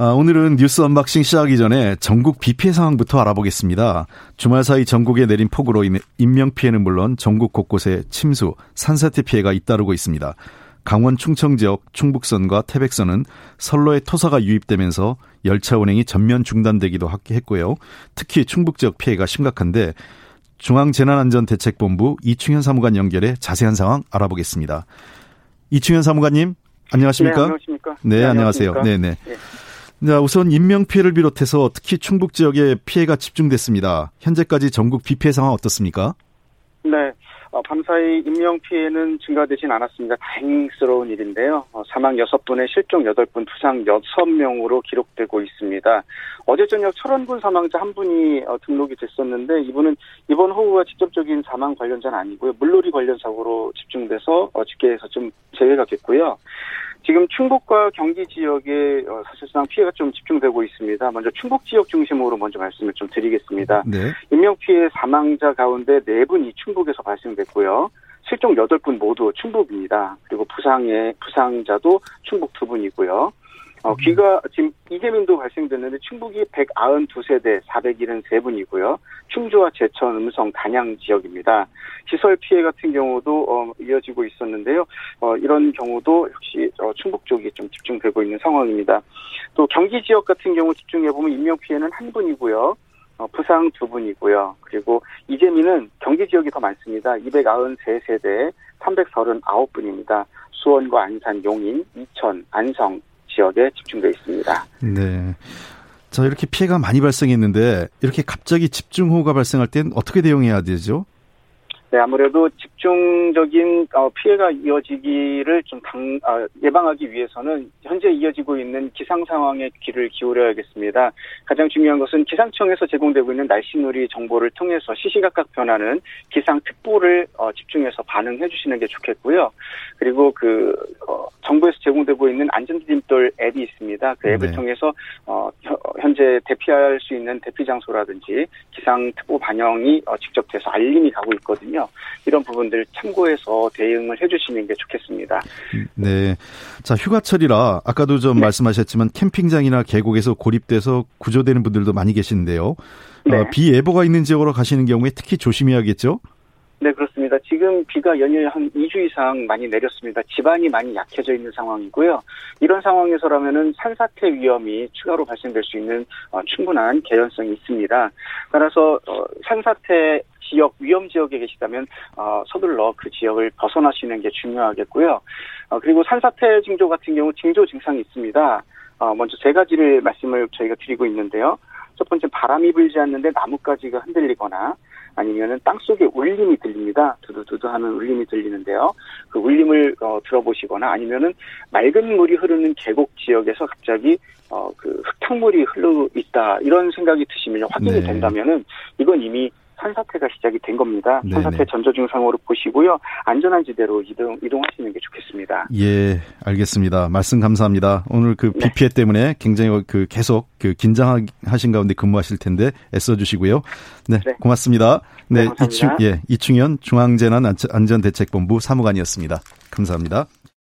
아, 오늘은 뉴스 언박싱 시작하기 전에 전국 비 피해 상황부터 알아보겠습니다. 주말 사이 전국에 내린 폭우로 인해 인명피해는 물론 전국 곳곳에 침수, 산사태 피해가 잇따르고 있습니다. 강원 충청 지역 충북선과 태백선은 선로에 토사가 유입되면서 열차 운행이 전면 중단되기도 했고요. 특히 충북 지역 피해가 심각한데 중앙재난안전대책본부 이충현 사무관 연결해 자세한 상황 알아보겠습니다. 이충현 사무관님, 안녕하십니까? 네, 안녕하십니까? 네, 네 안녕하세요. 네 네. 네. 자, 우선 인명 피해를 비롯해서 특히 충북 지역에 피해가 집중됐습니다. 현재까지 전국 비 피해 상황 어떻습니까? 네. 어, 밤사이 인명 피해는 증가되진 않았습니다. 다행스러운 일인데요. 어, 사망 6분에 실종 8분, 부상 6명으로 기록되고 있습니다. 어제 저녁 철원군 사망자 한 분이 어, 등록이 됐었는데 이분은 이번 호우와 직접적인 사망 관련자는 아니고요. 물놀이 관련 사고로 집중돼서 어, 집계에서 좀 제외가 됐고요. 지금 충북과 경기 지역에 어, 사실상 피해가 좀 집중되고 있습니다. 먼저 충북 지역 중심으로 먼저 말씀을 좀 드리겠습니다. 네. 인명 피해 사망자 가운데 4분이 충북에서 발생됐고요. 실종 8분 모두 충북입니다. 그리고 부상의 부상자도 충북 2분이고요. 어, 귀가 지금 이재민도 발생됐는데 충북이 192세대 473분이고요. 충주와 제천, 음성, 단양 지역입니다. 시설 피해 같은 경우도 어, 이어지고 있었는데요. 어, 이런 경우도 역시 어, 충북 쪽이 좀 집중되고 있는 상황입니다. 또 경기 지역 같은 경우 집중해 보면 인명 피해는 한 분이고요. 어, 부상 두 분이고요. 그리고 이재민은 경기 지역이 더 많습니다. 293세대 339분입니다. 수원과 안산, 용인, 이천, 안성, 지역에 집중되어 있습니다. 네. 자, 이렇게 피해가 많이 발생했는데 이렇게 갑자기 집중호우가 발생할 땐 어떻게 대응해야 되죠? 네, 아무래도 집중적인 어, 피해가 이어지기를 좀 당, 아, 예방하기 위해서는 현재 이어지고 있는 기상 상황에 귀를 기울여야겠습니다. 가장 중요한 것은 기상청에서 제공되고 있는 날씨누리 정보를 통해서 시시각각 변하는 기상 특보를 어, 집중해서 반응해 주시는 게 좋겠고요. 그리고 그 어, 정부에서 제공되고 있는 안전디딤돌 앱이 있습니다. 그 앱을 네. 통해서 어, 현재 대피할 수 있는 대피 장소라든지 기상특보 반영이 어, 직접 돼서 알림이 가고 있거든요. 이런 부분들 참고해서 대응을 해주시는 게 좋겠습니다. 네. 자, 휴가철이라 아까도 좀 네. 말씀하셨지만 캠핑장이나 계곡에서 고립돼서 구조되는 분들도 많이 계시는데요. 어, 네. 어, 비 예보가 있는 지역으로 가시는 경우에 특히 조심해야겠죠? 네, 그렇습니다. 지금 비가 연일 한 2주 이상 많이 내렸습니다. 지반이 많이 약해져 있는 상황이고요. 이런 상황에서라면은 산사태 위험이 추가로 발생될 수 있는 어, 충분한 개연성이 있습니다. 따라서 어, 산사태 지역 위험 지역에 계시다면 어, 서둘러 그 지역을 벗어나시는 게 중요하겠고요. 어, 그리고 산사태 징조 같은 경우 징조 증상이 있습니다. 어, 먼저 세 가지를 말씀을 저희가 드리고 있는데요. 첫 번째 바람이 불지 않는데 나뭇가지가 흔들리거나 아니면은 땅 속에 울림이 들립니다. 두두두두 하는 울림이 들리는데요. 그 울림을 어, 들어보시거나 아니면은 맑은 물이 흐르는 계곡 지역에서 갑자기 어, 그 흙탕물이 흘러 있다 이런 생각이 드시면 확인이 네. 된다면은 이건 이미 산사태가 시작이 된 겁니다. 네네. 산사태 전조 증상으로 보시고요. 안전한 지대로 이동, 이동하시는 게 좋겠습니다. 예, 알겠습니다. 말씀 감사합니다. 오늘 그 비 피해 네. 때문에 굉장히 그 계속 그 긴장하신 가운데 근무하실 텐데 애써주시고요. 네, 네. 고맙습니다. 네, 네 이충, 예, 이충현 중앙재난안전대책본부 사무관이었습니다. 감사합니다.